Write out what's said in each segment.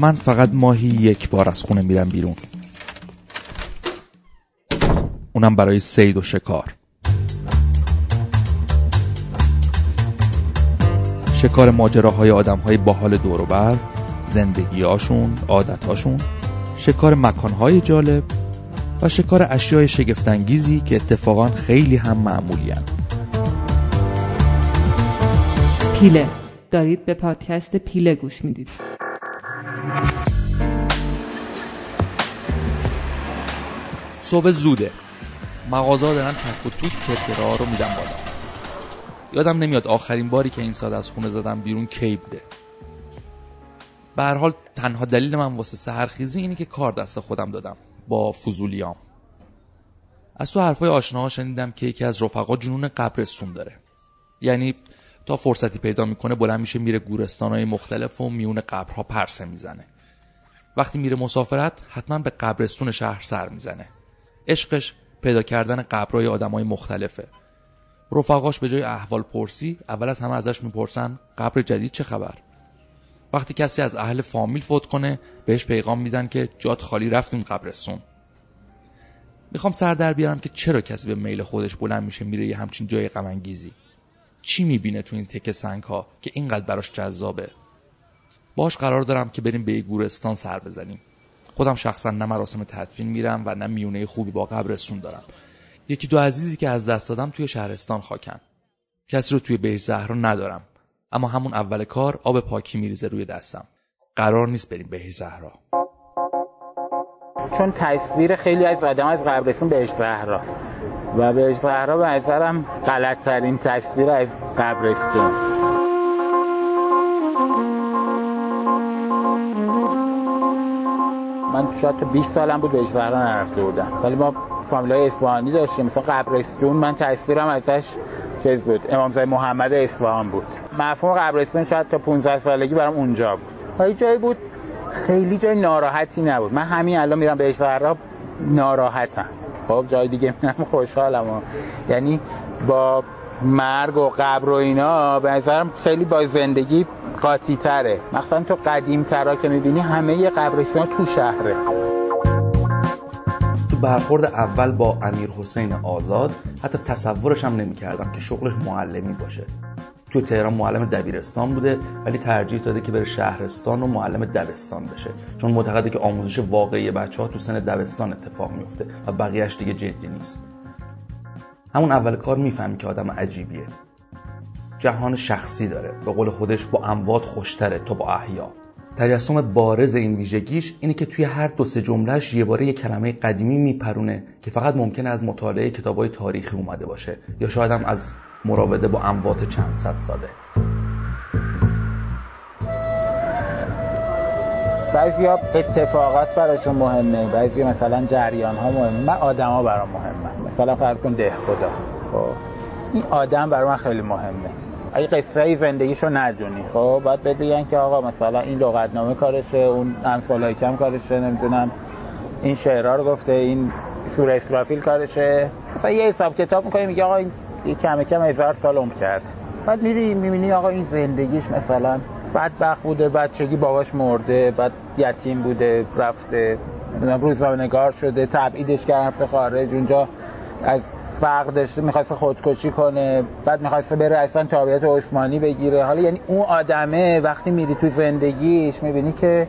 من فقط ماهی یک بار از خونه میرم بیرون. اونم برای سید و شکار. شکار ماجراهای آدمهای باحال دوروبر زندگیهاشون عادتهاشون شکار مکانهای جالب و شکار اشیای شگفتانگیزی که اتفاقا خیلی هم معمولی پیله. دارید به پادکست پیله گوش می‌دید. صبح زوده. مغازه دارن تک و توک کرکرا رو میدن بالا. یادم نمیاد آخرین باری که این سال از خونه زدم بیرون کی بوده. به هر حال تنها دلیل من واسه سهرخیزی اینه که کار دست خودم دادم. با فضولیام. از تو حرفای آشناها شنیدم که یکی از رفقا جنون قبرستون داره. یعنی تا فرصتی پیدا می‌کنه بلند میشه میره گورستانهای مختلف و میون قبرها پرسه می‌زنه. وقتی میره مسافرت حتما به قبرستون شهر سر می‌زنه. عشقش پیدا کردن قبرهای آدمای مختلفه. رفقاش به جای احوال پرسی اول از همه ازش می‌پرسن قبر جدید چه خبر؟ وقتی کسی از اهل فامیل فوت کنه بهش پیغام میدن که جات خالی رفتیم قبرستون. می‌خوام سر در بیارم که چرا کسی به میل خودش بلند میشه میره یه همچین جای غم چی می‌بینه تو این تکه سنگ ها که اینقدر براش جذابه؟ باش قرار دارم که بریم به گورستان سر بزنیم. خودم شخصا نه مراسم تدفین میرم و نه میونه خوبی با قبرستون دارم. یکی دو عزیزی که از دست دادم توی شهرستان خاکن. کسی رو توی بهش زهرا ندارم. اما همون اول کار آب پاکی میریزه روی دستم. قرار نیست بریم بهش زهرا. چون تصویر خیلی از آدم از قبرستون بهش زهرا. و بهش زهرا به نظرم غلط ترین تصویر از قبرستون من شاید تا 20 سالم بود بهش زهرا نرفته بودم. ولی ما فامیلای اصفهانی داشتیم. مثلا قبرستون من تصویرم ازش چیز بود. امام زای محمد اصفهان بود. مفهوم قبرستون شاید تا 15 سالگی برام اونجا بود. و جایی بود خیلی جای ناراحتی نبود. من همین الان میرم بهش زهرا ناراحتم. خب جای دیگه میرم خوشحالم. یعنی با مرگ و قبر و اینا به نظرم خیلی با زندگی قاطی تره مثلا تو قدیم ترا که می‌بینی همه قبرستان تو شهره. تو برخورد اول با امیر حسین آزاد حتی تصورش هم نمی کردم که شغلش معلمی باشه. تو تهران معلم دبیرستان بوده ولی ترجیح داده که بره شهرستان و معلم دبستان بشه. چون معتقده که آموزش واقعی بچه ها تو سن دبستان اتفاق میفته و بقیهش دیگه جدی نیست. همون اول کار می‌فهمی که آدم عجیبیه. جهان شخصی داره. به قول خودش با اموات خوشتره تا با احیا. تجسم بارز این ویژگیش اینه که توی هر دو سه جملهش یه باره یه کلمه قدیمی میپرونه که فقط ممکنه از مطالعه کتابای تاریخی اومده باشه. یا شاید هم از مراوده با اموات چند صد ساله. بعضی اتفاقات براشون مهمه بعضی مثلا جریان ها مهمه. من آدم ها برام مهمه مثلا فرض کن ده خدا. خب این آدم برای من خیلی مهمه. اگه قصه زندگیشو ندونی خب باید بگن که آقا مثلا این لغتنامه کارشه اون امثال کم کارشه نمی‌دونم. این شعرها رو گفته این سوره اسرافیل کارشه. و یه حساب کتاب می‌کنی میگه آقا این کم کم هزار سال عمر کرد. بعد میری می‌بینی آقا این زندگیش مثلا بدبخت بوده بچگی باباش مرده بعد یتیم بوده رفته روزنامه نگار شده تبعیدش کردن خارج اونجا از فقدش می‌خواست خودکشی کنه بعد می‌خواست بره اصلا تابعیت عثمانی بگیره. حالا یعنی اون آدمه وقتی میری تو زندگیش می‌بینی که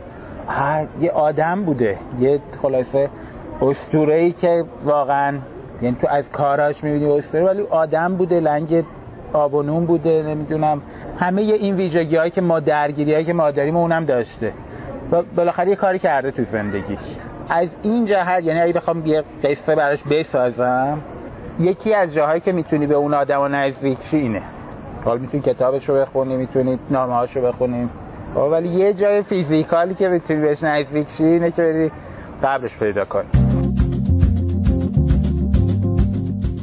یه آدم بوده. یه خلاصه اسطوره ای که واقعا یعنی تو از کاراش می‌بینی اسطوره ولی آدم بوده لنگ آب بوده نمی‌دونم. همه این ویژگی هایی که ما درگیری هایی که ما داریم اونم داشته. و بالاخره یه کاری کرده تو زندگیش. از این جهت یعنی اگه بخوام یه قصه براش بسازم یکی از جاهایی که می‌تونی به اون آدم نزدیک اینه. حالا می‌تونی کتابش رو بخونی می‌تونی نامه هاش رو بخونی. ولی یه جای فیزیکالی که می‌تونی بهش نزدیک اینه که بری قبرش پیدا کنی.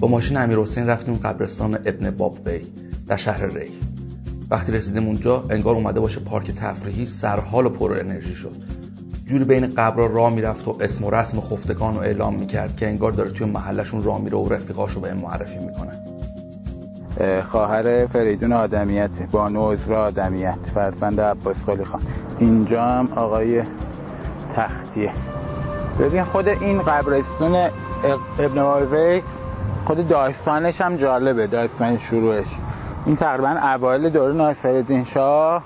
با ماشین امیر حسین رفتیم قبرستان ابن بابوی در شهر ری وقتی رسیدیم اونجا انگار اومده باشه پارک تفریحی سرحال و پر انرژی شد. جوری بین قبر راه می‌رفت و اسم و رسم خفتگان رو اعلام می‌کرد که انگار داره توی محلشون راه میره و رفیقاش رو به معرفی می‌کنه. خواهر فریدون آدمیت بانو عزرا آدمیت فرزند عباس خالی خان. اینجا هم آقای تختیه. ببین خود این قبرستون ابن واوی خود داستانش هم جالبه داستان شروعش. این تقریبا اوایل دوره ناصرالدین شاه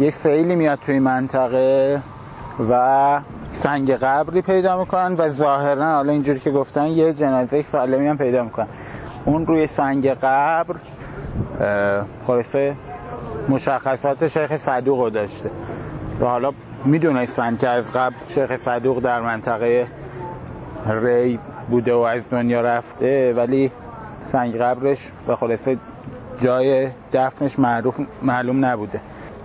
یک فعلی میاد توی منطقه و سنگ قبری پیدا می‌کنن و ظاهرا حالا اینجوری که گفتن یه جنازه سالمی هم پیدا می‌کنن. اون روی سنگ قبر خلاصه مشخصات شیخ صدوق داشته. و حالا می‌دونستن که از قبل شیخ صدوق در منطقه ری بوده و از دنیا رفته ولی سنگ قبرش و خلاصه جای دفنش معروف معلوم نبوده.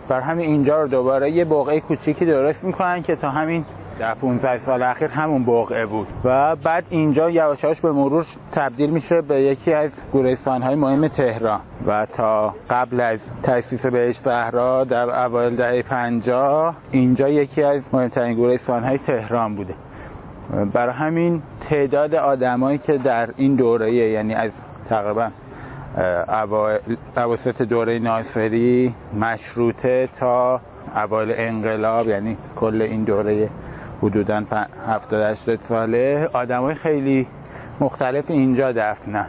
بر همین اینجا رو دوباره یه بقعه کوچیکی درست می‌کنن که تا همین در 15 سال اخیر همون بقعه بود. و بعد اینجا یواشاش به مرور تبدیل میشه به یکی از گورستان های مهم تهران. و تا قبل از تأسیس بهش زهرا در اوایل دهه 50 اینجا یکی از مهمترین گورستان های تهران بوده. برای همین تعداد آدمایی که در این دوره یعنی از تقریبا اواسط دوره ناصری مشروطه تا اوایل انقلاب یعنی کل این دوره حدودا 70 80 ساله آدمای خیلی مختلف اینجا دفنن.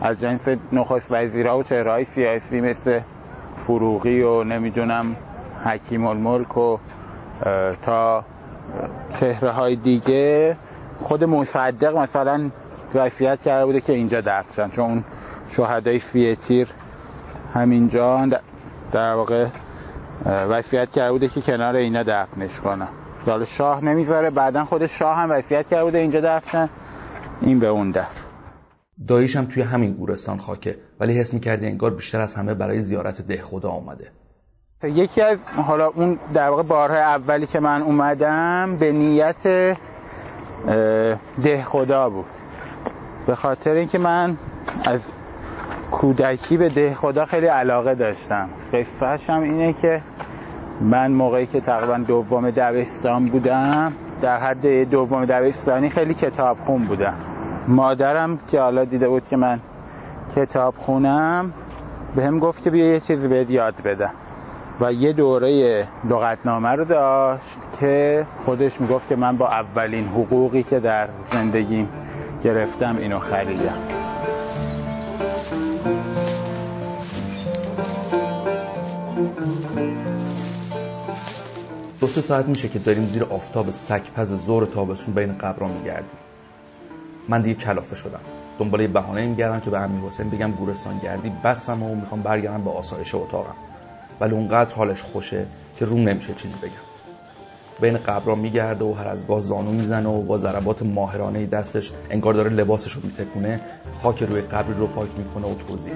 از جنس نخست وزیرها و چهرهای سیاسی مثل فروغی و نمی‌دونم حکیم الملک و تا چهره های دیگه. خود مصدق مثلا وصیت کرده بوده که اینجا دفن چون شهدای فیه تیر همینجا در واقع وصیت کرده بوده که کنار اینا دفنش کنن. حالا شاه نمی‌ذاره بعدا خود شاه هم وصیت کرده بوده اینجا دفن این به اون در. داییش هم توی همین گورستان خاکه ولی حس می‌کردی انگار بیشتر از همه برای زیارت ده خدا آمده. یکی از حالا اون در واقع بارهای اولی که من اومدم به نیت ده خدا بود. به خاطر اینکه من از کودکی به ده خدا خیلی علاقه داشتم. قصهش هم اینه که من موقعی که تقریبا دوم دبستان بودم در حد دوم دبستانی خیلی کتاب خون بودم. مادرم که حالا دیده بود که من کتاب خونم به هم گفت که بیا یه چیزی بهت یاد بدم. و یه دوره لغتنامه رو داشت که خودش می‌گفت که من با اولین حقوقی که در زندگیم گرفتم اینو خریدم. دو سه ساعت میشه که داریم زیر آفتاب سگپز زور تابستون بین قبران میگردیم. من دیگه کلافه شدم. دنبال یه بهانه میگردم که به امیر حسین بگم گورستان گردی بسم و می‌خوام برگردم به آسایش اتاقم. ولی اونقدر حالش خوشه که روم نمیشه چیزی بگم. بین قبران میگرده و هر از گاه زانو می‌زنه و با ضربات ماهرانه دستش انگار داره لباسش رو میتکونه خاک روی قبری رو پاک می‌کنه و توضیح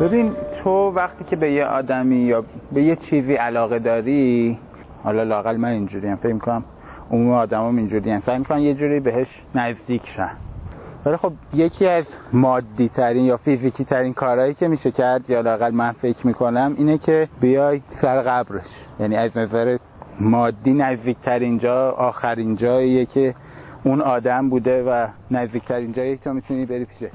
ببین تو وقتی که به یه آدمی یا به یه چیزی علاقه داری حالا لاقل من اینجوری هم فکر کنم عموم آدم هم اینجوری هم فکر کنم یه جوری بهش نزدیک شن. ولی خب یکی از مادی ترین یا فیزیکی ترین کارهایی که میشه کرد یا لاقل من فکر می‌کنم اینه که بیای سر قبرش. یعنی از نظر مادی نزدیکترین جا آخرین جاییه که اون آدم بوده و نزدیکترین جایی که تو می‌تونی بری پیشه.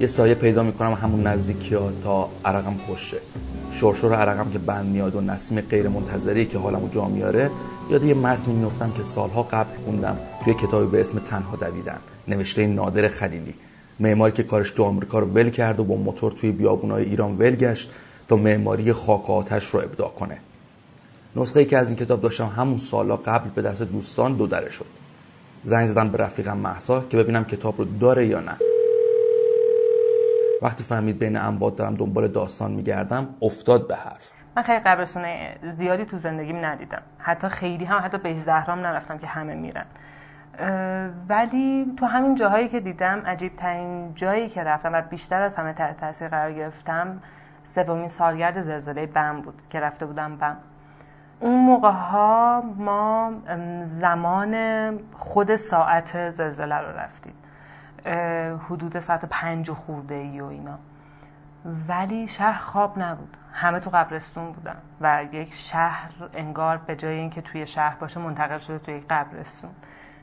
یه سایه پیدا می‌کنم همون نزدیکی ها تا عرقم خوشه. شرشور عرقم که بند میاد و نسیم غیر منتظری که حالمو جا میاره یاد یه متنی میفتم که سالها قبل خوندم. توی کتابی به اسم تنها دویدن. نوشته نادر خلیلی. معماری که کارش تو آمریکا رو ول کرد و با موتور توی بیابونای ایران ول گشت تا معماری خاک آتش رو ابداع کنه. نسخه ای که از این کتاب داشتم همون سالا قبل به دست دوستان دو دره شد. زنگ زدم به رفیقم محسا که ببینم کتاب رو داره یا نه. وقتی فهمید بین اموات دارم دنبال داستان میگردم افتاد به حرف. من خیلی قبرستون زیادی تو زندگیم ندیدم. حتی خیلی هم حتی به زهرام نرفتم که همه میرن. ولی تو همین جاهایی که دیدم عجیب ترین جایی که رفتم و بیشتر از همه تحت تاثیر قرار گرفتم سومین سالگرد زلزله بم بود که رفته بودم بم. اون موقع ها ما زمان خود ساعت زلزله رو رفتیم. حدود ساعت پنج و خورده ای و اینا. ولی شهر خواب نبود. همه تو قبرستون بودن و یک شهر انگار به جای اینکه توی شهر باشه منتقل شده توی قبرستون.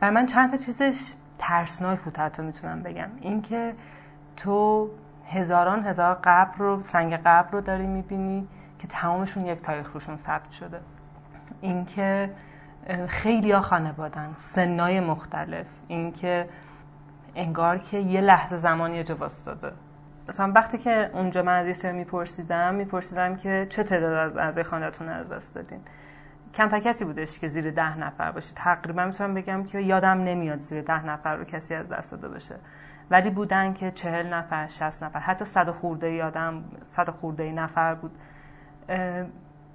و من چند تا چیزش ترسناک بود حتی می‌تونم بگم. اینکه تو هزاران هزار قبر رو سنگ قبر رو داری می‌بینی که تمامشون یک تاریخ روشون ثبت شده. اینکه خیلی ها خانوادن سنای مختلف. اینکه انگار که یه لحظه زمانی جا داده. مثلا وقتی که اونجا من از یه میپرسیدم میپرسیدم که چه تعداد از اعضای خانوادتون از دست دادین؟ کمتر کسی بودش که زیر ده نفر باشه. تقریبا می‌تونم بگم که یادم نمیاد زیر ده نفر رو کسی از دست داده باشه. ولی بودن که چهل نفر شست نفر حتی صد خورده یادم صد خورده نفر بود.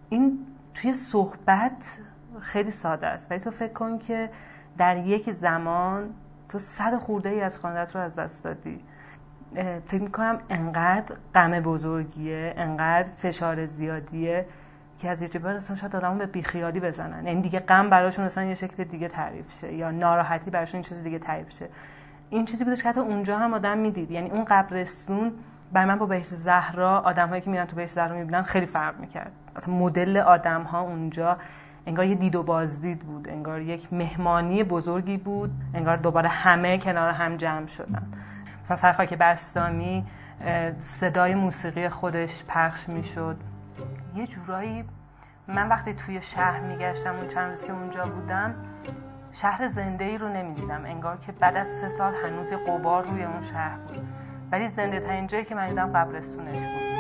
این توی صحبت خیلی ساده است. ولی تو فکر کن که در یک زمان تو صد خورده ای از خاندت رو از دست دادی. فکر می‌کنم انقدر غم بزرگیه انقدر فشار زیادیه که از یه جبه اصلا شاید آدمو به بیخیالی بزنن. یعنی دیگه غم براشون اصلا یه شکل دیگه تعریف شه یا ناراحتی براشون این چیز دیگه تعریف شه. این چیزی بودش که حتی اونجا هم آدم می‌دید. یعنی اون قبرستون برای من با بهش زهرا آدم هایی که میرن تو بهش زهرا می‌بینن خیلی فرق می‌کرد. اصلا مدل آدم ها اونجا انگار یه دید و بازدید بود انگار یک مهمانی بزرگی بود انگار دوباره همه کنار هم جمع شدن. مثلا سرخاک بستانی صدای موسیقی خودش پخش می‌شد. یه جورایی من وقتی توی شهر میگشتم اون چند روز که اونجا بودم شهر زنده ای رو نمی‌دیدم. انگار که بعد از سه سال هنوز قبار روی اون شهر بود. ولی زنده تا جایی که من دیدم قبرستونش بود.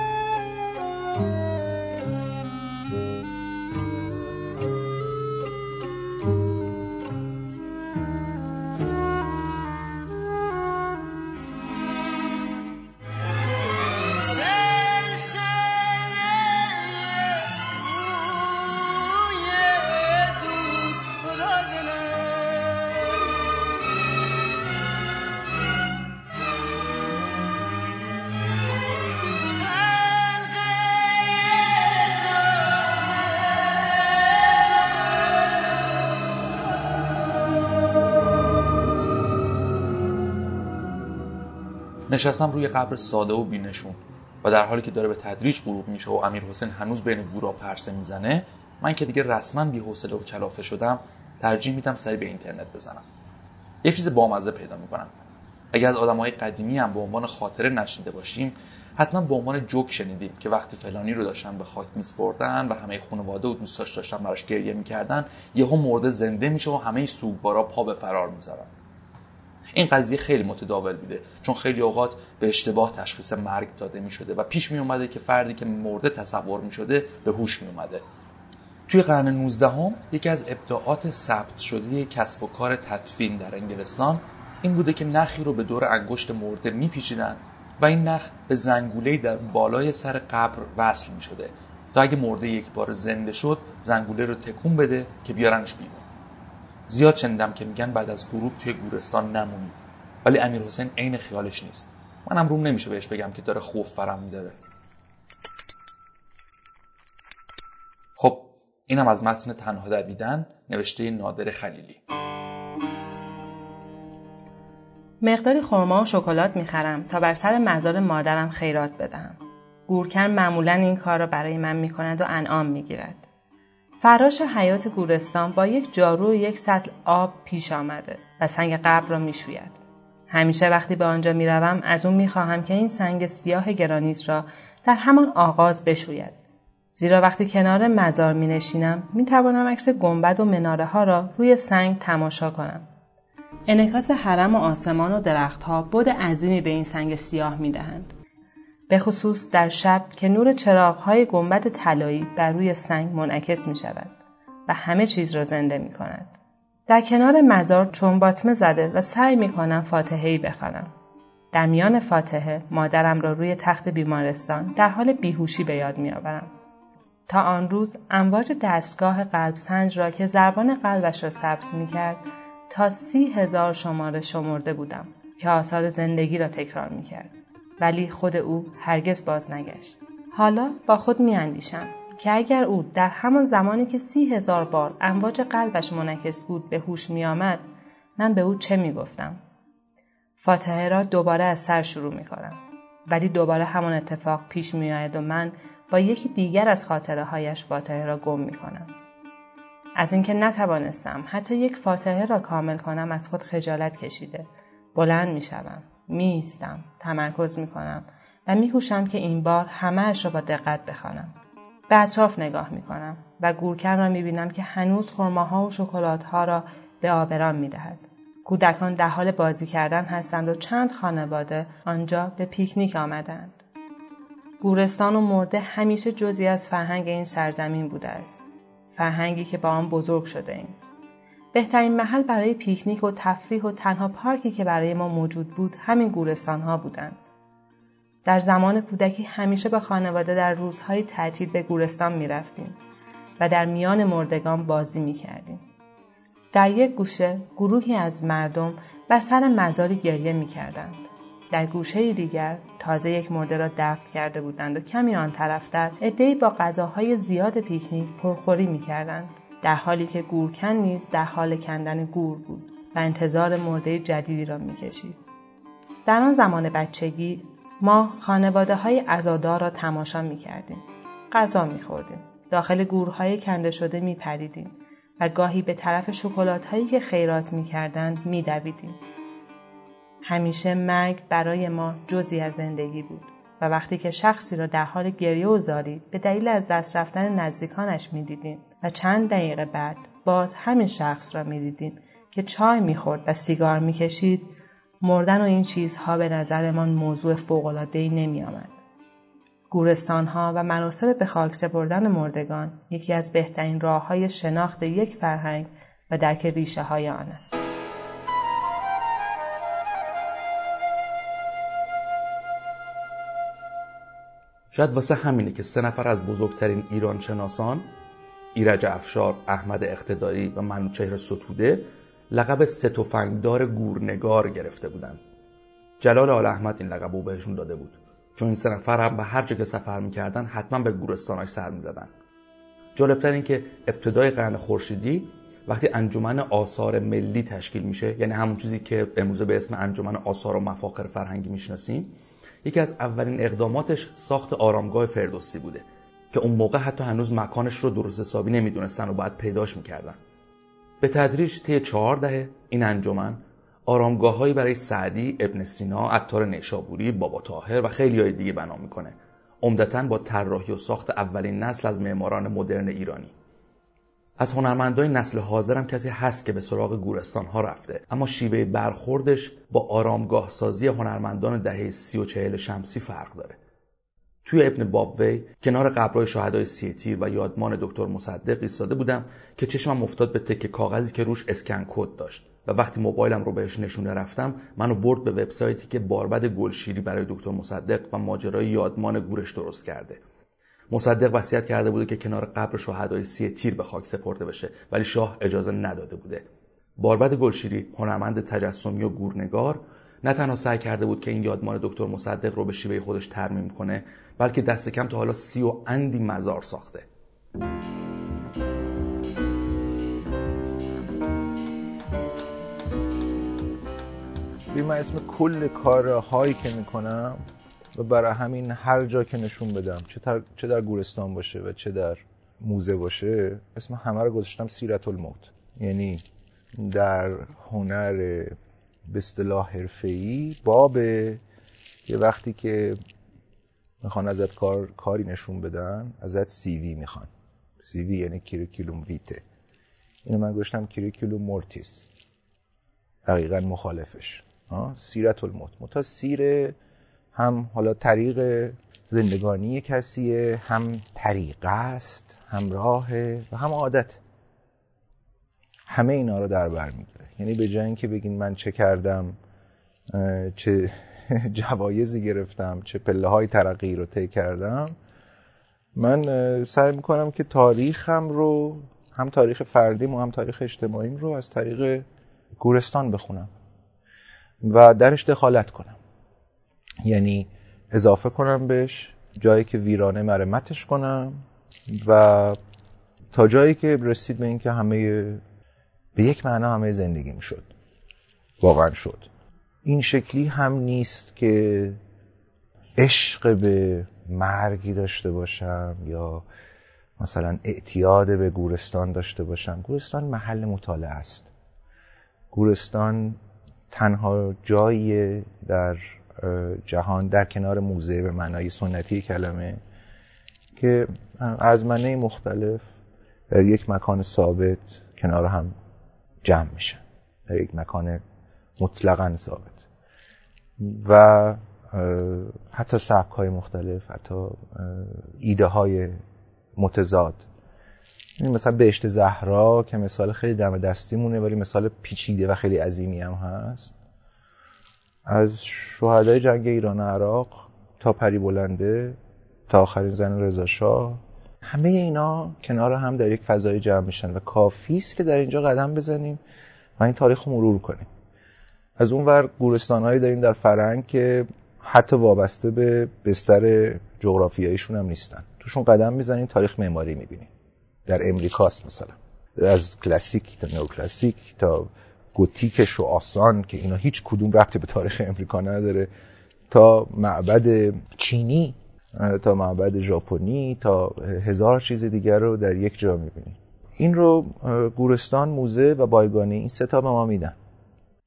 نشستم روی قبر ساده و بینشون و در حالی که داره به تدریج غروب میشه و امیر حسین هنوز بین گورا پرسه می‌زنه من که دیگه رسما بی حوصله و کلافه شدم ترجیح میدم سری به اینترنت بزنم. یه چیز بامزه پیدا می‌کنم. اگر از آدمهای قدیمی هم به عنوان خاطره نشنیده باشیم حتما به عنوان جوک شنیدیم که وقتی فلانی رو داشتن به خاک میسپردن و همه خانواده و دوستاش داشتن براش گریه می‌کردن یهو مرده زنده میشه و همه سوگوارا پا به فرار می‌ذارن. این قضیه خیلی متداول بوده. چون خیلی اوقات به اشتباه تشخیص مرگ داده می شده و پیش می اومده که فردی که مرده تصور می شده به هوش می اومده توی قرن 19 هم یکی از ابداعات ثبت شده کسب و کار تدفین در انگلستان این بوده که نخی رو به دور انگشت مرده میپیچیدن و این نخ به زنگوله در بالای سر قبر وصل می شده تا اگه مرده یک بار زنده شد زنگوله رو تکون بده که بیارنش بیرون. زیاد شنیدم که میگن بعد از غروب توی گورستان نمونید. ولی امیر حسین عین خیالش نیست. منم روم نمیشه بهش بگم که داره خوف فرم میداره. خب اینم از متن تنها دویدن نوشته نادر خلیلی. مقداری خرما و شکلات می‌خرم تا بر سر مزار مادرم خیرات بدهم. گورکن معمولا این کار را برای من می‌کند و انعام می‌گیرد. فراش حیات گورستان با یک جارو و یک سطل آب پیش آمده و سنگ قبر را می‌شوید همیشه وقتی به آنجا می‌روم از او می‌خواهم که این سنگ سیاه گرانیز را در همان آغاز بشوید زیرا وقتی کنار مزار می نشینم می توانم عکس گنبد و مناره ها را روی سنگ تماشا کنم. انعکاس حرم و آسمان و درختها بود عظیمی به این سنگ سیاه می دهند. به خصوص در شب که نور چراغهای گنبد طلایی بر روی سنگ منعکس می شود و همه چیز را زنده می کند. در کنار مزار چون باطمه زده و سعی می کنم فاتحهی بخوانم. در میان فاتحه مادرم را روی تخت بیمارستان در حال بیهوشی به یاد می آورم. تا آن روز امواج دستگاه قلب سنج را که زربان قلبش را ثبت می کرد تا سی هزار شماره شمرده بودم که آثار زندگی را تکرار می کرد. ولی خود او هرگز باز نگشت. حالا با خود می اندیشم که اگر او در همان زمانی که سی هزار بار امواج قلبش منعکس بود به هوش می آمد من به او چه می گفتم؟ فاتحه را دوباره از سر شروع می کنم. ولی دوباره همان اتفاق پیش می آید و من با یکی دیگر از خاطره هایش فاتحه را گم می کنم. از اینکه نتوانستم حتی یک فاتحه را کامل کنم از خود خجالت کشیده. بلند می شوم. می ایستم. تمرکز می کنم و میکوشم که این بار همهاش را با دقت بخوانم به اطراف نگاه می‌کنم و گورکن را می‌بینم که هنوز خرماها و شکلاتها را به آبران می‌دهد کودکان در حال بازی کردن هستند و چند خانواده آنجا به پیکنیک آمدند گورستان و مرده همیشه جزی از فرهنگ این سرزمین بوده است فرهنگی که با آن بزرگ شده ایم. بهترین محل برای پیکنیک و تفریح و تنها پارکی که برای ما موجود بود همین گورستان ها بودند. در زمان کودکی همیشه به خانواده در روزهای تعطیل به گورستان می رفتیم و در میان مردگان بازی می کردیم. در یک گوشه گروهی از مردم بر سر مزاری گریه می کردند. در گوشه دیگر تازه یک مرده را دفن کرده بودند و کمی آن طرفتر عدهای با غذاهای زیاد پیکنیک پرخوری می‌کردند در حالی که گورکن نیز در حال کندن گور بود و انتظار مرده جدیدی را می‌کشید. در آن زمان بچگی ما خانواده های عزادار را تماشا می‌کردیم غذا میخوردیم داخل گورهای کنده شده میپریدیم و گاهی به طرف شکلات هایی که خیرات می‌کردند میدویدیم. همیشه مرگ برای ما جزی از زندگی بود و وقتی که شخصی را در حال گریه و زاری به دلیل از دست رفتن نزدیکانش می‌دیدیم و چند دقیقه بعد باز همین شخص را می‌دیدیم که چای می‌خورد و سیگار می‌کشید مردن و این چیزها به نظرمان موضوع فوقالعادهای نمیآمد گورستان ها و مراسم به خاک سپردن مردگان یکی از بهترین راه های شناخت یک فرهنگ و درک ریشه های آن است. شاید واسه همینه که سه نفر از بزرگترین ایران شناسان ایرج افشار، احمد اقتداری و منوچهر ستوده لقب ستوفنگدار گورنگار گرفته بودن جلال آل احمد این لقب رو بهشون داده بود. چون این سه نفر هم به هر جا که سفر می‌کردن حتما به گورستاناش سر می‌زدن. جالبتر این که ابتدای قرن خورشیدی وقتی انجمن آثار ملی تشکیل میشه یعنی همون چیزی که امروزه به اسم انجمن آثار و مفاخر فرهنگی می‌شناسیم یکی از اولین اقداماتش ساخت آرامگاه فردوسی بوده. که اون موقع حتی هنوز مکانش رو درست حسابی نمی‌دونستن و باید پیداش می‌کردن. به تدریج طی چهار دهه این انجمن آرامگاه برای سعدی، ابن سینا، عطار نیشابوری، بابا تاهر و خیلی های دیگه بنا می‌کنه. عمدتا با طراحی و ساخت اولین نسل از معماران مدرن ایرانی. از هنرمندای نسل حاضرم کسی هست که به سراغ گورستان ها رفته. اما شیوه برخوردش با آرامگاه سازی هنرمندان دهه سی و چهل شمسی فرق داره. توی ابن بابوی کنار قبرهای شهدای سی تیر و یادمان دکتر مصدق ایستاده بودم که چشمم افتاد به تکه کاغذی که روش اسکن کد داشت و وقتی موبایلم رو بهش نشونه رفتم منو برد به وبسایتی که باربد گلشیری برای دکتر مصدق و ماجرای یادمان گورش درست کرده. مصدق وصیت کرده بوده که کنار قبر شهدای سی تیر به خاک سپرده بشه ولی شاه اجازه نداده بوده. باربد گلشیری هنرمند تجسمی و گورنگار نه تنها سعی کرده بود که این یادمان دکتر مصدق رو به شیوه خودش ترمیم کنه بلکه دست کم تا حالا سی و اندی مزار ساخته. من اسم کل کارهایی که می‌کنم و برای همین هر جا که نشون بدم چه, چه در گورستان باشه و چه در موزه باشه اسم همه رو گذاشتم سیرت الموت. یعنی در هنر به اصطلاح حرفه‌ای باب یه وقتی که می‌خوان ازت کار کاری نشون بدن ازت CV می‌خوان. CV یعنی curriculum vitae اینو من گذاشتم curriculum mortis دقیقا مخالفش. سیرة الموت منتها سیره هم حالا طریق زندگانی کسیه هم طریقه است هم راه و هم عادت. همه اینا رو در بر می‌گیره یعنی به جای اینکه بگین من چه کردم چه جوایزی گرفتم چه پله های ترقی رو طی کردم من سعی می‌کنم که تاریخم رو هم تاریخ فردیم و هم تاریخ اجتماعیم رو از طریق گورستان بخونم و درش دخالت کنم. یعنی اضافه کنم بهش جایی که ویرانه مرمتش کنم و تا جایی که رسید به اینکه همه به یک معنا همه زندگی می شد واقعا شد. این شکلی هم نیست که عشق به مرگی داشته باشم یا مثلا اعتیاد به گورستان داشته باشم. گورستان محل مطالعه است. گورستان تنها جایی در جهان در کنار موزه به معنای سنتی کلمه که از منه مختلف در یک مکان ثابت کنار هم جمع میشن در یک مکان مطلقا ثابت. و حتی سبک های مختلف حتی ایده های متضاد. این مثلا بهشت زهرا که مثال خیلی دم دستی مونه ولی مثال پیچیده و خیلی عظیمی هم هست. از شهدای جنگ ایران و عراق تا پری بلنده تا آخرین زن رضا همه اینا کنار هم در یک فضای جمع میشن و کافی است که در اینجا قدم بزنیم و این تاریخ رو مرور کنیم. از اون ور گورستانهایی داریم در فرنگ که حتی وابسته به بستر جغرافیاییشون هم نیستن. توشون قدم می‌زنیم تاریخ معماری می‌بینیم. در امریکاست مثلا. از کلاسیک تا نوکلاسیک تا گوتیک و آسان که اینا هیچ کدوم ربطی به تاریخ امریکا نداره تا معبد چینی. تا معبد ژاپنی تا هزار چیز دیگر رو در یک جا می‌بینیم این رو گورستان موزه و بایگانی این ستا به ما میدن.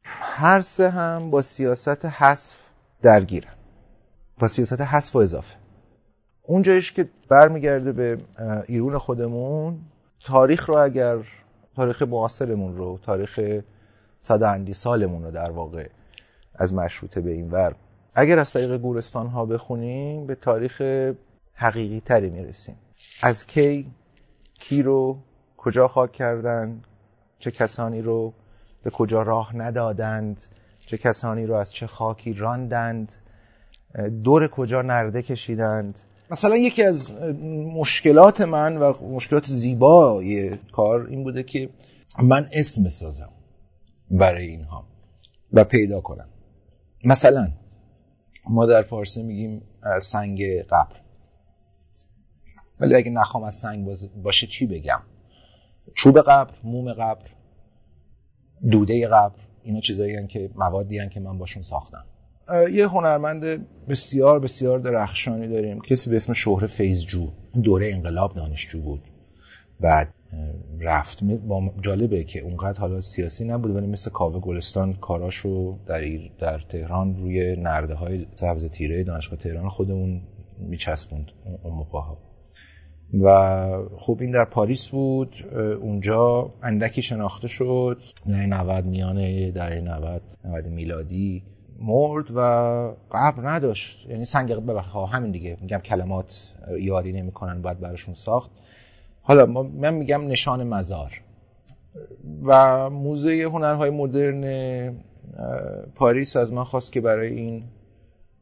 هر سه هم با سیاست حذف درگیرن. با سیاست حذف و اضافه. اونجایش که برمیگرده به ایرون خودمون تاریخ رو اگر تاریخ معاصرمون رو تاریخ صد اندی سالمون رو در واقع از مشروطه به این ور اگر از طریق گورستان ها بخونیم به تاریخ حقیقی تری می‌رسیم. از کی کی رو کجا خاک کردن چه کسانی رو به کجا راه ندادند چه کسانی رو از چه خاکی راندند دور کجا نرده کشیدند. مثلا یکی از مشکلات من و مشکلات زیبای کار این بوده که من اسم بسازم برای اینها و پیدا کنم. مثلا ما در فارسی میگیم سنگ قبر. ولی اگه نخوام از سنگ باشه چی بگم؟ چوب قبر موم قبر دوده قبر اینا چیزایی که موادی که من باشون ساختم. یه هنرمند بسیار بسیار درخشانی داریم کسی به اسم شهر فیزجو دوره انقلاب دانشجو بود. بعد رفت. با جالبه که اونقدر حالا سیاسی نبود ولی مثل کاوه گلستان کاراشو در, در تهران روی نرده های سبز تیره دانشگاه تهران خودمون میچسبوند اون موقع ها و خب این در پاریس بود. اونجا اندکی شناخته شد. در 90 میانه در 90 90 میلادی مرد و قبر نداشت. یعنی سنگ ها همین دیگه. میگم کلمات یاری نمی‌کنن باید براشون ساخت. حالا من میگم نشان مزار. و موزه هنرهای مدرن پاریس از من خواست که برای این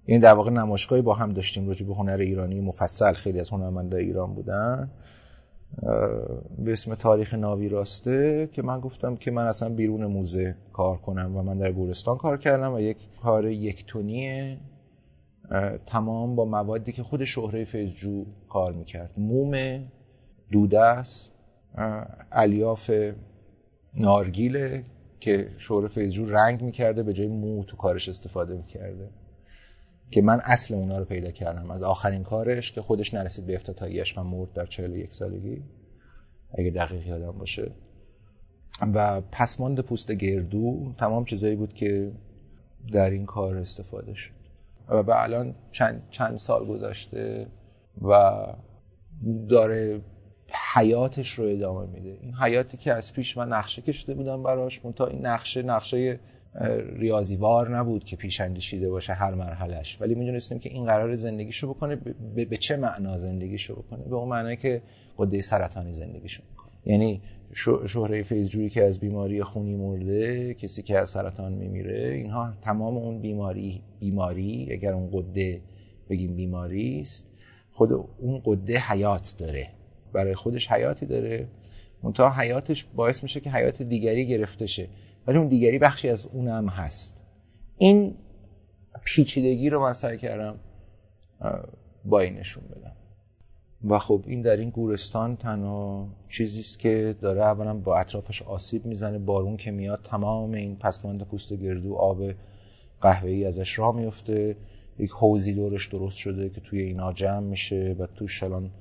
این در واقع نمایشگاهی با هم داشتیم راجع به هنر ایرانی. مفصل خیلی از هنرمندای ایران بودن. به اسم تاریخ ناوی راسته که من گفتم که من اصلا بیرون موزه کار کنم و من در گورستان کار کردم و یک کار یک تونی تمام با موادی که خود شهره فیزجو کار می‌کرد. موم دوده است الیاف نارگیله که شهره فیزجو رنگ می‌کرده به جای مو تو کارش استفاده می‌کرده که من اصل اونا رو پیدا کردم. از آخرین کارش که خودش نرسید به افتتاحیش و مرد در 41 سالگی اگه دقیق یادم باشه. و پسماند پوست گردو تمام چیزایی بود که در این کار استفاده شد. و به الان چند, چند سال گذشته و داره حیاتش رو ادامه میده. این حیاتی که از پیش من نقشه کشیده بودم براش تا این نقشه نقشه ریاضیوار نبود که پیش اندیشیده باشه هر مرحلهش ولی می‌دونستیم که این قرار زندگیشو بکنه به, چه معنا زندگیشو بکنه؟ به اون معنی که قده سرطانی زندگیشو بکنه یعنی شهره فیزجویی که از بیماری خونی مرده کسی که از سرطان میمیره اینها تمام اون بیماری بیماری اگر اون قده بگیم بیماری است خود اون قده حیات داره. برای خودش حیاتی داره. منتها حیاتش باعث میشه که حیات دیگری گرفته شه. ولی اون دیگری بخشی از اونم هست. این پیچیدگی رو من سعی کردم با این نشون بدم. و خب این در این گورستان تنها چیزی است که داره اولا با اطرافش آسیب می‌زنه. بارون که میاد تمام این پسماند پوست گردو آب قهوه‌ای ازش راه میفته یک حوزی دورش درست شده که توی اینا جمع میشه و توش الان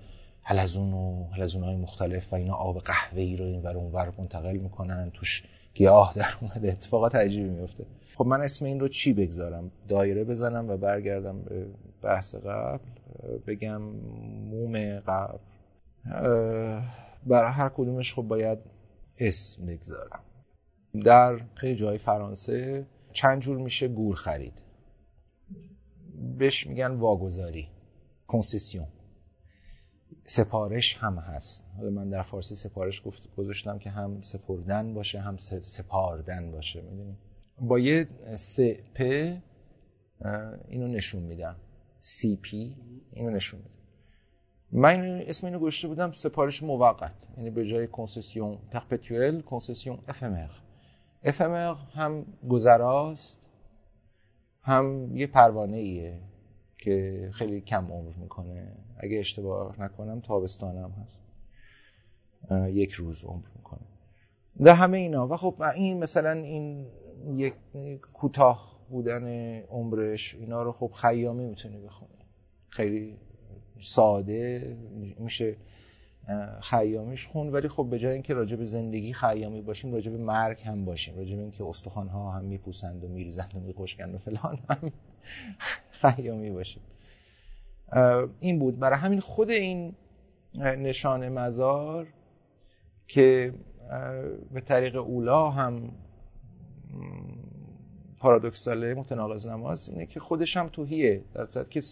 حلزون و حلزون های مختلف و اینا آب قهوه‌ای رو این ور اونور منتقل می‌کنن؟ توش گیاه در اومده. اتفاقات عجیبی میفته خب من اسم این رو چی بگذارم؟ دایره بزنم و برگردم به بحث قبل بگم موم قبل. برای هر کدومش خب باید اسم بگذارم. در خیلی جای فرانسه چند جور میشه گور خرید؟ بهش میگن واگذاری. کنسیسیون سپارش هم هست. حالا من در فارسی سپارش گفت گذاشتم که هم سپردن باشه هم سپاردن باشه. می‌دونی؟ با یه پ اینو نشون میدم. CP اینو نشون میدم. من اسم اینو گذاشته بودم سپارش موقت. یعنی به جای concession perpétuelle concession éphémère. éphémère هم گذراست هم یه پروانه ایه که خیلی کم عمر می‌کنه. اگه اشتباه نکنم تابستانم هست. یک روز عمر می‌کنه. در همه اینا. و خب این مثلا این یک کوتاه بودن عمرش اینا رو خب خیامی می‌تونی بخونی. خیلی ساده میشه خیامیش خون. ولی خب به جای اینکه راجع به زندگی خیامی باشیم راجع به مرگ هم باشیم. راجع به اینکه استخوان ها هم میپوسند و میریزند و میخشکند و فلان هم خیامی باشیم. این بود. برای همین خود این نشان مزار که به طریق اولا هم پارادوکساله متناقض نماز اینه که خودش هم توهیه. در صورت که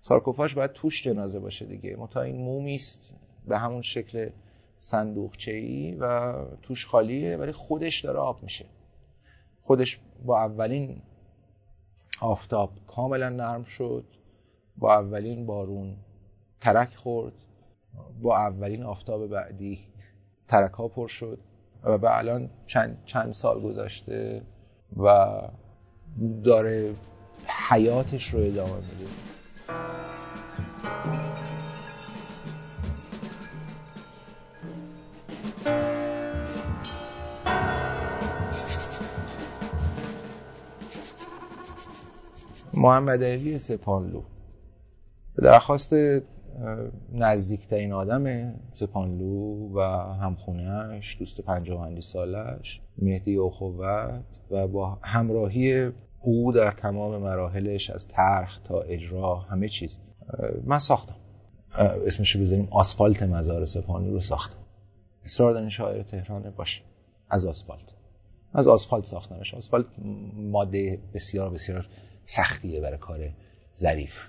سارکوفاژ باید توش جنازه باشه دیگه. متا این مومی است به همون شکل صندوقچه ای و توش خالیه ولی خودش داره آب میشه. خودش با اولین آفتاب کاملا نرم شد. با اولین بارون ترک خورد. با اولین آفتاب بعدی ترک ها پر شد و به الان چند, چند سال گذشته و داره حیاتش رو ادامه میده. محمد علی سپانلو. به درخواست نزدیکترین آدم سپانلو و همخونهش دوست پنجاهندی سالش مهدی اخوت و با همراهی او در تمام مراحلش از طرح تا اجرا همه چیز. من ساختم. اسمش رو بذاریم آسفالت مزار سپانلو رو ساختم. اصرار دارین شاعر تهران باشه از آسفالت. از آسفالت ساختمش. آسفالت ماده بسیار بسیار سختیه برای کار ظریف.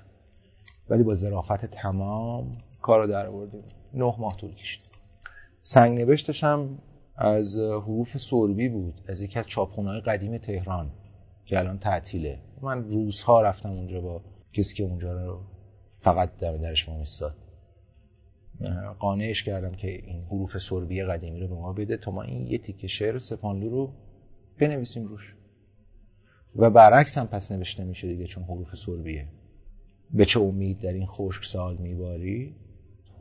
ولی با ظرافت تمام کار رو در آوردیم. نه ماه طول کشید. سنگ نوشتش هم از حروف سربی بود از یکی از چاپخونه‌های قدیم تهران که الان تعطیله. من روزها رفتم اونجا با کسی که اونجا رو فقط در درش میستاد قانعش کردم که این حروف سربی قدیمی رو به ما بده تا ما این یه تیکه شعر سپانلو رو بنویسیم روش. و برعکس هم پس نوشته میشه دیگه چون حروف سربیه. به چه امید در این خشک سال میباری؟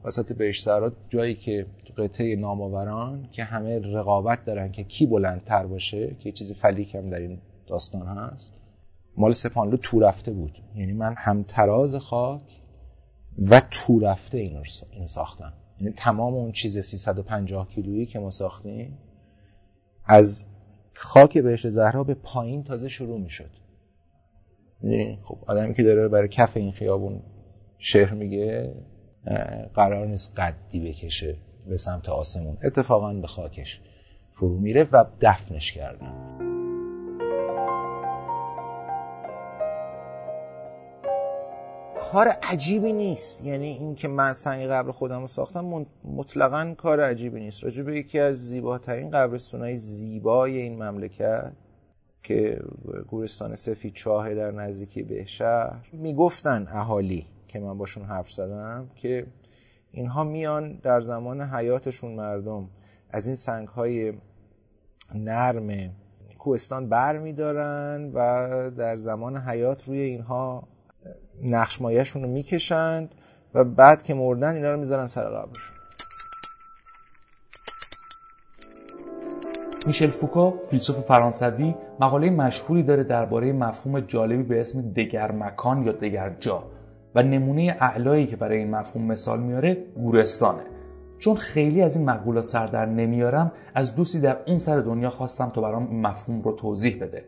وسط بهشترات جایی که تو قطعه نامآوران که همه رقابت دارن که کی بلندتر باشه که چیزی فلیک هم در این داستان هست. مال سپانلو تو رفته بود. یعنی من هم تراز خاک و تو رفته اینو ساختم. یعنی تمام اون چیز 350 کیلویی که ما ساختیم از خاک بهشت زهرا به پایین تازه شروع می‌شد. خب آدمی که داره برای کف این خیابون شهر میگه قرار نیست قدی بکشه به سمت آسمون. اتفاقا به خاکش فرو میره و دفنش کردن کار عجیبی نیست. یعنی این که من سنگ قبر خودم رو ساختم مطلقا کار عجیبی نیست. راجع به یکی از زیباترین قبرستونهای زیبای این مملکت که گورستان سفید چاه در نزدیکی به شهر می‌گفتن اهالی که من باشون حرف زدم که اینها میان در زمان حیاتشون مردم از این سنگ های نرم کوهستان بر میدارن و در زمان حیات روی اینها نقشمایشون رو می‌کشند و بعد که مردن اینا رو می‌ذارن سر قبرشون میشل فوکا فیلسوف فرانسوی مقاله مشهوری داره درباره مفهوم جالبی به اسم دگر مکان یا دگر جا و نمونه اعلایی که برای این مفهوم مثال میاره گورستانه. چون خیلی از این مقولات سر در نمیارم از دوستی در اون سر دنیا خواستم تا برام این مفهوم رو توضیح بده.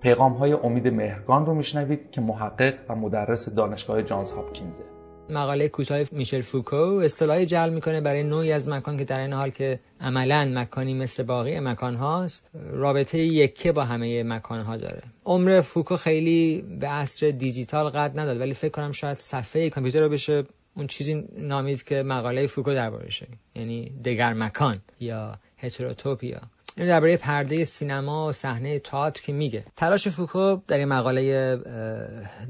پیغام های امید مهرگان رو میشنوید که محقق و مدرس دانشگاه جانز هاپکینزه. مقاله کوتاه میشل فوکو اصطلاحی جلب می‌کنه برای نوعی از مکان که در این حال که عملا مکانی مثل باقی مکان هاست رابطه یکه با همه مکان ها داره. عمر فوکو خیلی به عصر دیجیتال قد نداد ولی فکر کنم شاید صفحه کامپیوتر رو بشه اون چیزی نامید که مقاله فوکو دربارشه یعنی دگر مکان یا heterotopia. این درباره پرده سینما و صحنه تئاتر که میگه. تلاش فوکو در این مقاله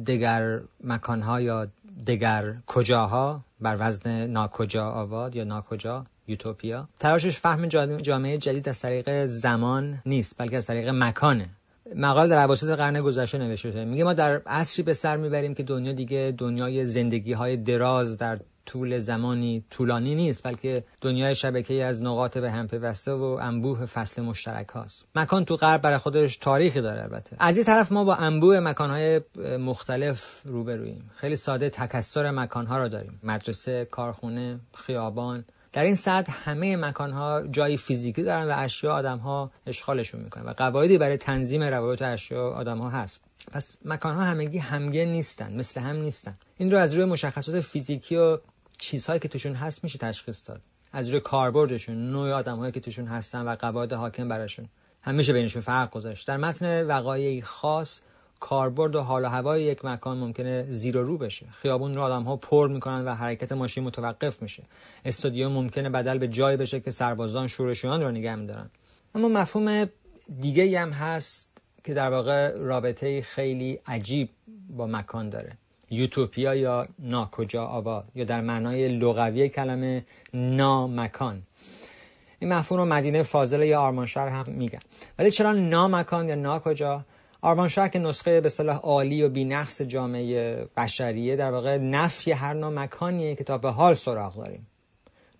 دگر مکانها یا دگر کجاها بر وزن ناکجا آباد یا ناکجا یوتوپیا؟ تلاشش فهم جامعه جدید از طریق زمان نیست بلکه از طریق مکانه. مقال در عواسط قرن گذشته نوشته شده. میگه ما در عصری به سر می‌بریم که دنیا دیگه دنیای زندگی های دراز در طول زمانی طولانی نیست بلکه دنیای شبکه از نقاط به هم پیوسته و انبوه فصل مشترک هاست. مکان تو غرب برای خودش تاریخی داره البته. از این طرف ما با انبوه مکانهای مختلف روبرویم خیلی ساده تکسر مکانها رو داریم. مدرسه کارخونه خیابان. در این سطح همه مکانها جایی فیزیکی دارن و اشیا آدمها اشغالشون می‌کنن و قواعدی برای تنظیم روابط اشیا آدمها هست. پس مکانها همگی همگن نیستن مثل هم نیستن. این رو از روی مشخصات فیزیکی و چیزهایی که توشون هست میشه تشخیص داد. از روی کاربردشون نوع آدمهایی که توشون هستن و قواعد حاکم براشون. هم میشه بینشون فرق گذاشت. در متن وقایعی خاص کاربرد و حال و هوای یک مکان ممکنه زیر و رو بشه. خیابون رو آدم ها پر می‌کنن و حرکت ماشین متوقف میشه. استادیوم ممکنه بدل به جای بشه که سربازان شورشیان رو نگه میدارن. اما مفهوم دیگه هم هست که در واقع رابطه خیلی عجیب با مکان داره. یوتوپیا یا ناکجا آباد یا در معنای لغوی کلمه نامکان. این مفهوم رو مدینه فاضله یا آرمانشهر هم میگن. ولی چرا نامکان یا ناکجا؟ آرمانشهر که نسخه به صلاح عالی و بینقص جامعه بشریه در واقع نفی هر نوع مکانیه که تا به حال سراغ داریم.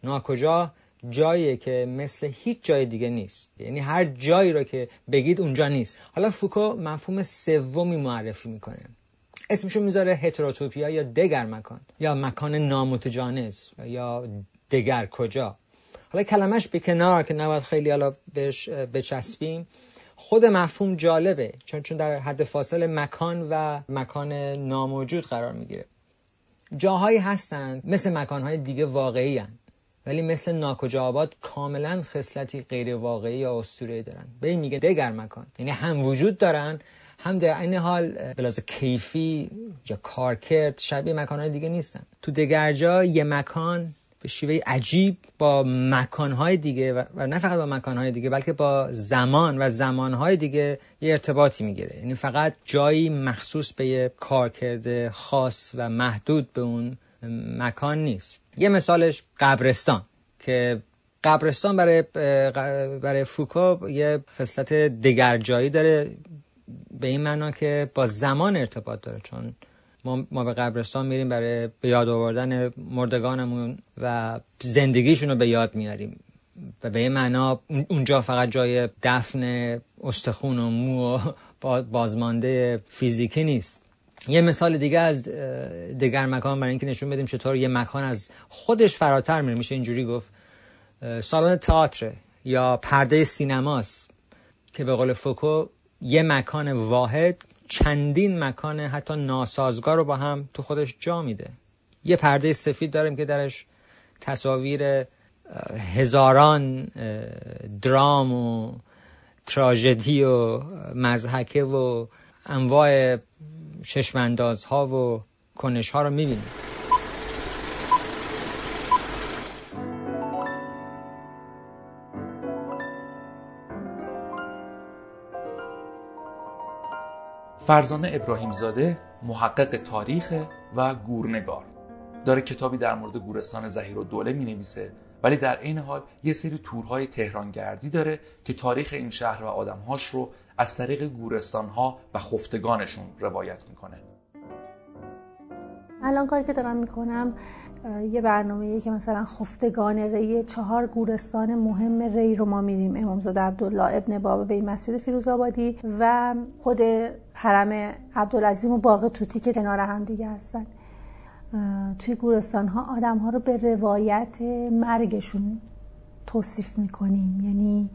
ناکجا جاییه که مثل هیچ جای دیگه نیست. یعنی هر جایی رو که بگید اونجا نیست. حالا فوکو مفهوم سومی معرفی می‌کنه. اسمشو می‌ذاره هتروتوپیا یا دگر مکان یا مکان نامتجانس یا دگر کجا حالا کلمش به کنار که نباید خیلی حالا بهش بچسبیم خود مفهوم جالبه چون چون در حد فاصل مکان و مکان ناموجود قرار می‌گیره جاهایی هستند مثل مکانهای دیگه واقعی هن. ولی مثل ناکجا آباد کاملا خصلتی غیر واقعی یا اسطوره‌ای دارن به این میگه دگر مکان یعنی هم وجود دارن هم در این حال بلاز کیفی یا کارکرد شبیه مکانهای دیگه نیستن. تو دگرجا یه مکان به شیوه عجیب با مکانهای دیگه و نه فقط با مکانهای دیگه بلکه با زمان و زمانهای دیگه یه ارتباطی می‌گیره. یعنی فقط جایی مخصوص به یه کارکرد خاص و محدود به اون مکان نیست. یه مثالش قبرستان که قبرستان برای برای فوکو یه خصلت دگرجایی داره. به این معنا که با زمان ارتباط داره چون ما, ما به قبرستان میریم برای به یاد آوردن مردگانمون و زندگیشون رو به یاد میاریم. و به این معنا اونجا فقط جای دفن استخون و مو و بازمانده فیزیکی نیست. یه مثال دیگه از دیگر مکان برای اینکه نشون بدیم چطور یه مکان از خودش فراتر میره. میشه اینجوری گفت سالن تئاتر یا پرده سینماست که به قول فوکو یه مکان واحد چندین مکان حتی ناسازگار رو با هم تو خودش جا میده. یه پرده سفید داریم که درش تصاویر هزاران درام و تراژدی و مزحکه و انواع چشماندازها و کنش ها رو می‌بینیم. فرزانه ابراهیم زاده محقق تاریخ و گورنگار. داره کتابی در مورد گورستان زهیر و دوله می نویسه ولی در این حال یه سری تورهای تهرانگردی داره که تاریخ این شهر و آدمهاش رو از طریق گورستانها و خفتگانشون روایت می‌کنه. الان کاری که دارم می‌کنم یه برنامه که مثلا خفتگان ری چهار گورستان مهم ری رو ما میریم امامزاده عبدالله ابن بابا به مسجد فیروزآبادی و خود حرم عبدالعظیم و باغ توتی که کنار هم دیگه هستن. توی گورستان ها آدم ها رو به روایت مرگشون توصیف می‌کنیم. یعنی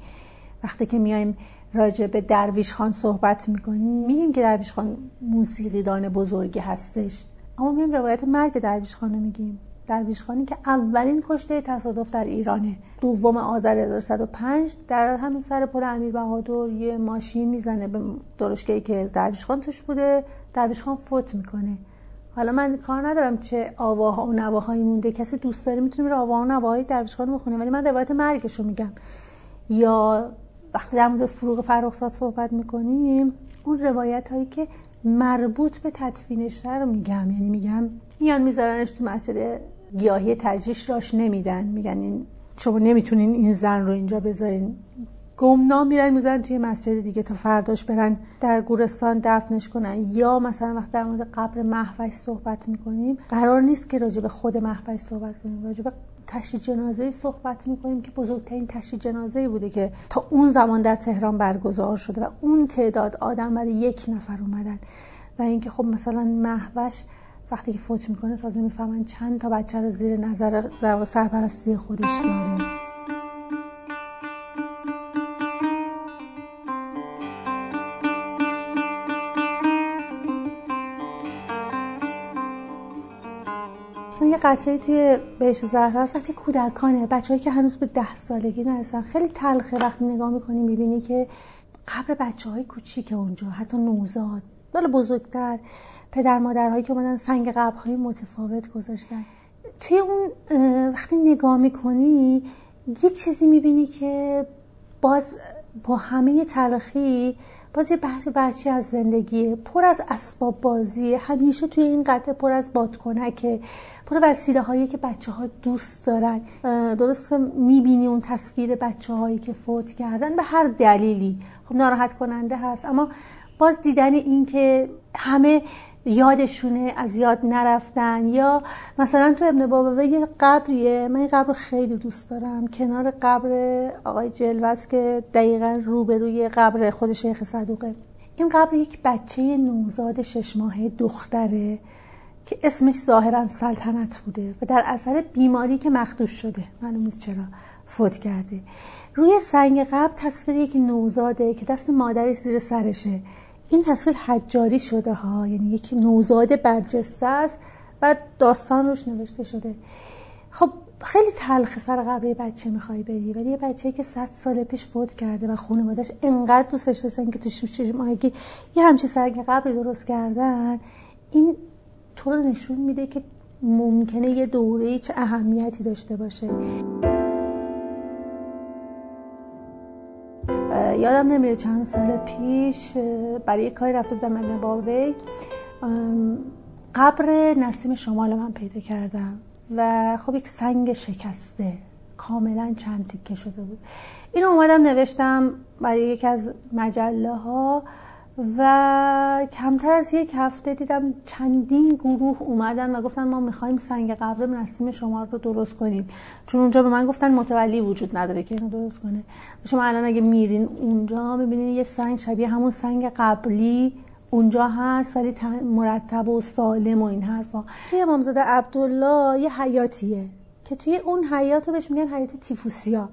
وقتی که میایم راجع به درویش خان صحبت می‌کنیم میگیم که درویش خان موسیقیدان بزرگی هستش. اما میگیم روایت مرگ درویش خان رو میگیم. درویش خانی که اولین کشته تصادف در ایرانه. دوم آذر 1105 در همین سر پل امیر بهادر یه ماشین می‌زنه به درشگهی که درویش خان توش بوده. درویش خان فوت می‌کنه. حالا من کار ندارم چه آواها و نواهایی مونده. کسی دوست داره می‌تونه بره آواها و نواهای درویش خان بخونه ولی من روایت مرگش رو میگم. یا وقتی در مورد فروغ فرخزاد صحبت می‌کنیم اون روایت هایی که مربوط به تدفینش رو میگم. یعنی میگم میان میذارنش تو مسجد گیاهی تجریش راش نمیدن. میگن این شما نمی‌تونین این زن رو اینجا بذارین. گمنام میرن می‌زنن توی مسجد دیگه تا فرداش برن در گورستان دفنش کنن. یا مثلا وقتی در مورد قبر محوش صحبت می‌کنیم. قرار نیست که راجع به خود محوش صحبت کنیم. راجع به تشییع جنازه صحبت می‌کنیم که بزرگترین تشییع جنازه بوده که تا اون زمان در تهران برگزار شده و اون تعداد آدم برای یک نفر اومدن. و اینکه خب مثلا محوش وقتی که فوت می‌کنه تازه می‌فهمن چند تا بچه رو زیر نظر سرپرستی خودش داره. یه قصه توی بهش زهرا هست. وقتی کودکانه. بچه‌ای که هنوز به ده سالگی نرسن. خیلی تلخه. وقتی نگاه می‌کنی می‌بینی که قبر بچه های کوچیک اونجا. حتی نوزاد. بالا بزرگتر پدر مادرهایی که اومدن سنگ قبرهای متفاوت گذاشتن. توی اون وقتی نگاه می‌کنی یه چیزی می‌بینی که باز با همه تلخی باز یه بحث بچه از زندگی پر از اسباب بازی همیشه توی این قطعه پر از بادکنکه. پر وسیله هایی که بچه ها دوست دارن. درست می‌بینی اون تصویر بچه هایی که فوت کردن به هر دلیلی. خب ناراحت کننده هست. اما باز دیدن این که همه یادشونه از یاد نرفتن یا مثلا تو ابن بابا یه قبریه من این قبر خیلی دوست دارم کنار قبر آقای جلوز که دقیقا روبروی قبر خود شیخ صدوقه. این قبر یک بچه نوزاد شش ماهه دختره که اسمش ظاهرا سلطنت بوده و در اثر بیماری که مخدوش شده. معلوم نیست چرا فوت کرده. روی سنگ قبر تصویر یک نوزاده که دست مادرش زیر سرشه. این تصویر حجاری شده ها یعنی یک نوزاد برجسته است و داستان روش نوشته شده. خب خیلی تلخ سر قبر بچه می‌خوای بری ولی یه بچه که صد سال پیش فوت کرده و خانوادش انقدر دوستش داشتن که تو شش ماهگی یه همچی سنگ قبری درست کردن این تو رو نشون میده که ممکنه یه دوره چه اهمیتی داشته باشه. یادم نمیره چند سال پیش برای یه کاری رفته بودم من باوی قبر نسیم شمال من پیدا کردم و خب یک سنگ شکسته کاملا چند تیکه شده بود. اینو اومدم نوشتم برای یکی از مجله ها و کمتر از یک هفته دیدم چندین گروه اومدن و گفتن ما می‌خوایم سنگ قبر نسیم شما رو درست کنیم. چون اونجا به من گفتن متولی وجود نداره که اینو درست کنه. شما الان اگه میرین اونجا می‌بینین یه سنگ شبیه همون سنگ قبلی اونجا هست ولی مرتب و سالم و این حرفا. توی امامزاده عبدالله یه حیاتیه که توی اون حیات رو بهش میگن حیات تیفوسیا.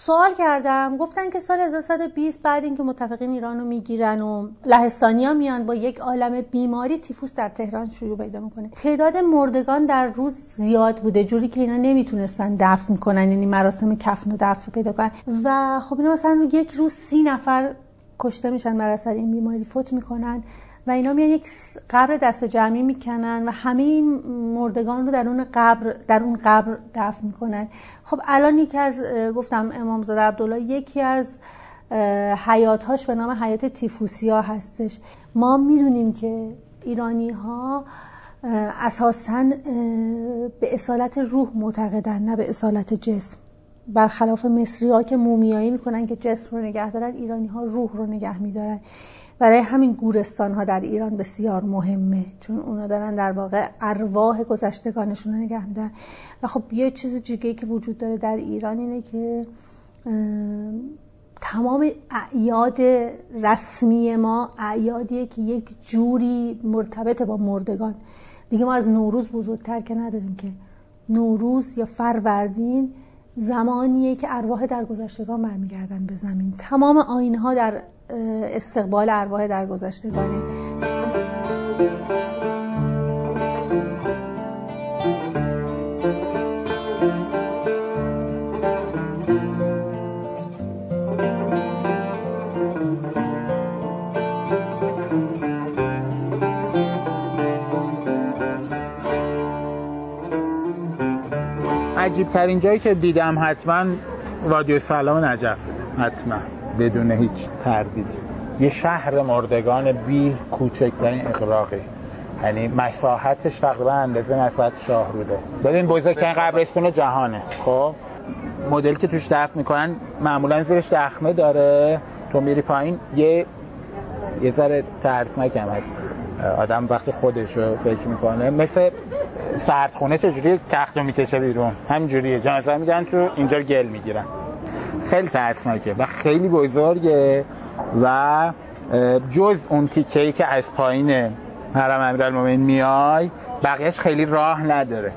سوال کردم. گفتن که سال 1120 بعد اینکه متفقین ایران رو می‌گیرن و لهستانیا میان با یک عالم بیماری تیفوس در تهران شروع پیدا می‌کنه. تعداد مردگان در روز زیاد بوده جوری که اینا نمی‌تونستن دفن کنن یعنی مراسم کفن و دفن پیدا کنن. و خب اینا مثلا یک روز سی نفر کشته میشن بر اثر این بیماری فوت می‌کنن. و اینا میان یک قبر دست جمعی می‌کنن و همه این مردگان رو در اون قبر در اون قبر دفن می‌کنن. خب الان یکی از گفتم امامزاده عبدالله یکی از حیاتهاش به نام حیات تیفوسیا هستش. ما می‌دونیم که ایرانی ها اساسا به اصالت روح معتقدن نه به اصالت جسم. برخلاف مصری ها که مومیایی می‌کنن که جسم رو نگه دارن ایرانی ها روح رو نگه میدارن. برای همین گورستان ها در ایران بسیار مهمه چون اونا دارن در واقع ارواح گذشتگانشون رو نگه میدارن. و خب یه چیز دیگه که وجود داره در ایران اینه که تمام اعیاد رسمی ما اعیادیه که یک جوری مرتبط با مردگان. دیگه ما از نوروز بزرگتر که نداریم که نوروز یا فروردین زمانیه که ارواح درگذشتگان برمیگردن به زمین. تمام آینها در استقبال ارواح درگذشتگانه. عجیب ترین جایی که دیدم حتما وادی سلام نجف حتما. بدون هیچ تردید یه شهر مردگان بی کوچکترین اقراقی یعنی مساحتش تقریبا اندازه مساحت شاهروده ببین بزرگترین قبرستون جهانه. خب؟ مدل که توش دفن می‌کنن معمولا زیرش دخمه داره. تو میری پایین یه یه ذره ترسناک هم هست. آدم وقتی خودش رو فکر می‌کنه مثل سردخونه چجوری تخت رو می‌کشه بیرون؟ همینجوریه. جنازه میدن تو اینجا گل می‌گیرن. خیلی ترسناکه و خیلی بزرگه و جز اون تیکه که از پایین حرم امیرالمومنین میای بقیهش خیلی راه نداره.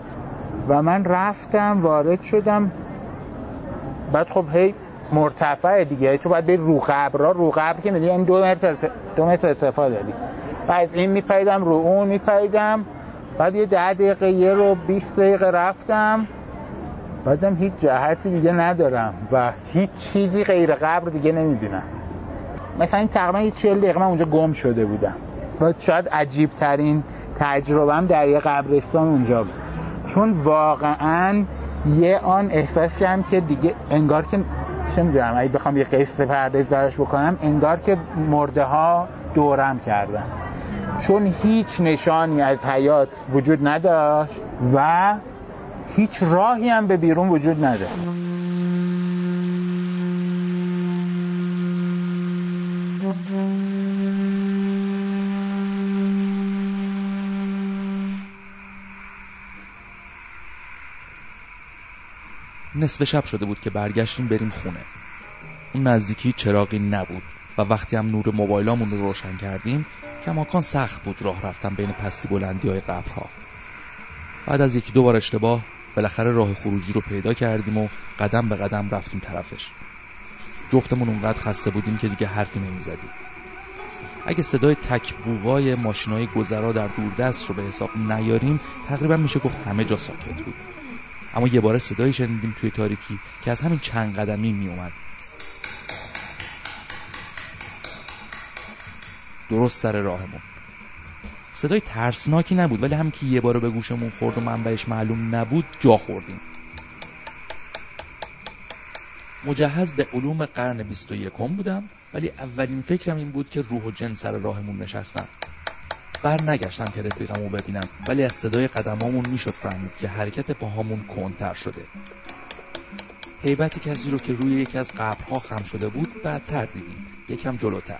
و من رفتم وارد شدم. بعد خب هی مرتفع دیگه. تو باید بری رو قبر رو قبر که میدی این دو متر دو متر ارتفاع داری. و از این میپیدم رو اون میپیدم. بعد یه ده دقیقه یه رو 20 دقیقه رفتم. بعدم هیچ جهتی دیگه ندارم و هیچ چیزی غیر قبر دیگه نمی‌بینم. مثلا این تقریبا یه 40 دقیقه من اونجا گم شده بودم. و شاید عجیب ترین تجربهم در یه قبرستان اونجا بود. چون واقعا یه آن احساس کردم که دیگه انگار که چه می‌دونم اگه بخوام یه قصه پرداز براش بکنم انگار که مرده ها دورم کردن. چون هیچ نشانی از حیات وجود نداشت و هیچ راهی هم به بیرون وجود نداشت نصف شب شده بود که برگشتیم بریم خونه. اون نزدیکی چراغی نبود و وقتی هم نور موبایلامون رو روشن کردیم کماکان سخت بود راه رفتن بین پستی بلندی های قبرها بعد از یکی دو بار اشتباه بالاخره راه خروجی رو پیدا کردیم و قدم به قدم رفتیم طرفش. جفتمون اونقدر خسته بودیم که دیگه حرفی نمی‌زدیم. اگه صدای تک بوغای ماشینای گذرا در دوردست رو به حساب نیاریم تقریبا میشه گفت همه جا ساکت بود. اما یه بار صدایی شنیدیم توی تاریکی که از همین چند قدمی میومد درست سر راهمون. صدای ترسناکی نبود ولی هم که یه بار به گوشمون خورد و منبعش معلوم نبود جا خوردیم. مجهز به علوم قرن 21 بودم ولی اولین فکرم این بود که روح و جن سر راهمون نشستن. بر نگشتم که رفیقمو ببینم ولی از صدای قدمامون می‌شد فهمید که حرکت پاهامون کنتر شده. حیبت کسی رو که روی یکی از قبرها خم شده بود بعدتر دیدیم. یکم جلوتر.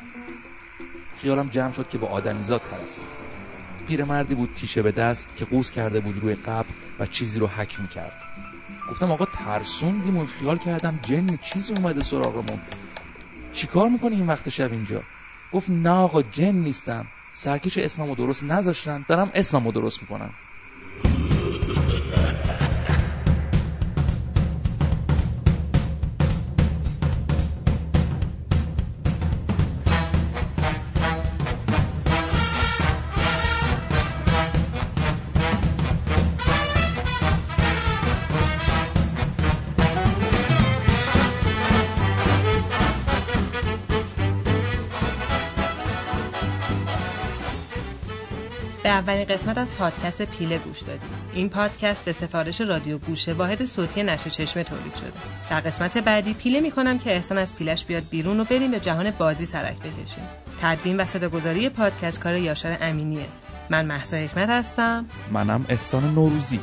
خیالم جمع شد که با آدمیزاد طرفیم پیرمردی بود تیشه به دست که قوس کرده بود روی قبر و چیزی رو حک می‌کرد گفتم آقا ترسوندیم و خیال کردم جن چیزی اومده سراغمون. چیکار می‌کنی این وقت شب اینجا؟ گفت نه آقا جن نیستم. سرکش اسممو درست نذاشتن دارم اسممو درست می‌کنم. اولین قسمت از پادکست پیله گوش دادید. این پادکست به سفارش رادیو گوشه واحد صوتی نشر چشمه تولید شده. در قسمت بعدی پیله می‌کنم که احسان از پیلش بیاد بیرون و بریم به جهان بازی سرک بکشیم. تدوین و صداگذاری پادکست کار یاشار امینیه. من محسا حکمت هستم. منم احسان نوروزی